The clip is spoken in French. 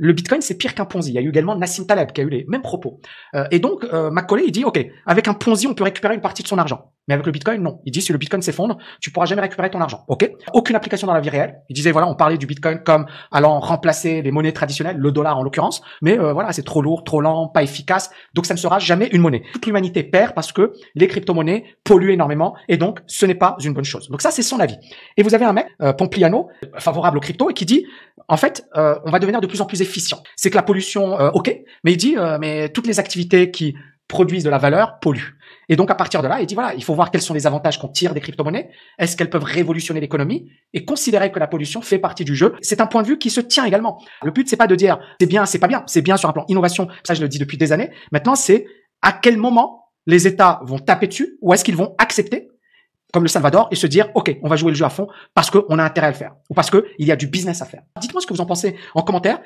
le Bitcoin, c'est pire qu'un Ponzi. Il y a eu également Nassim Taleb qui a eu les mêmes propos. Euh, et donc, euh, Macaulay, il dit, OK, avec un Ponzi, on peut récupérer une partie de son argent. Mais avec le Bitcoin, non. Il dit, si le Bitcoin s'effondre, tu pourras jamais récupérer ton argent. OK? Aucune application dans la vie réelle. Il disait, voilà, on parlait du Bitcoin comme allant remplacer les monnaies traditionnelles, le dollar en l'occurrence. Mais euh, voilà, c'est trop lourd, trop lent, pas efficace. Donc, ça ne sera jamais une monnaie. Toute l'humanité perd parce que les crypto-monnaies polluent énormément. Et donc, ce n'est pas une bonne chose. Donc ça, c'est son avis. Et vous avez un mec, euh, Pompliano, favorable aux crypto, et qui dit, en fait, euh, on va devenir de plus en plus efficient. C'est que la pollution, euh, ok, mais il dit, euh, mais toutes les activités qui produisent de la valeur polluent. Et donc à partir de là, il dit voilà, il faut voir quels sont les avantages qu'on tire des crypto-monnaies. Est-ce qu'elles peuvent révolutionner l'économie et considérer que la pollution fait partie du jeu? C'est un point de vue qui se tient également. Le but c'est pas de dire c'est bien, c'est pas bien, c'est bien sur un plan innovation. Ça je le dis depuis des années. Maintenant c'est à quel moment les États vont taper dessus ou est-ce qu'ils vont accepter comme le Salvador et se dire ok on va jouer le jeu à fond parce qu'on a intérêt à le faire ou parce que il y a du business à faire. Dites-moi ce que vous en pensez en commentaire.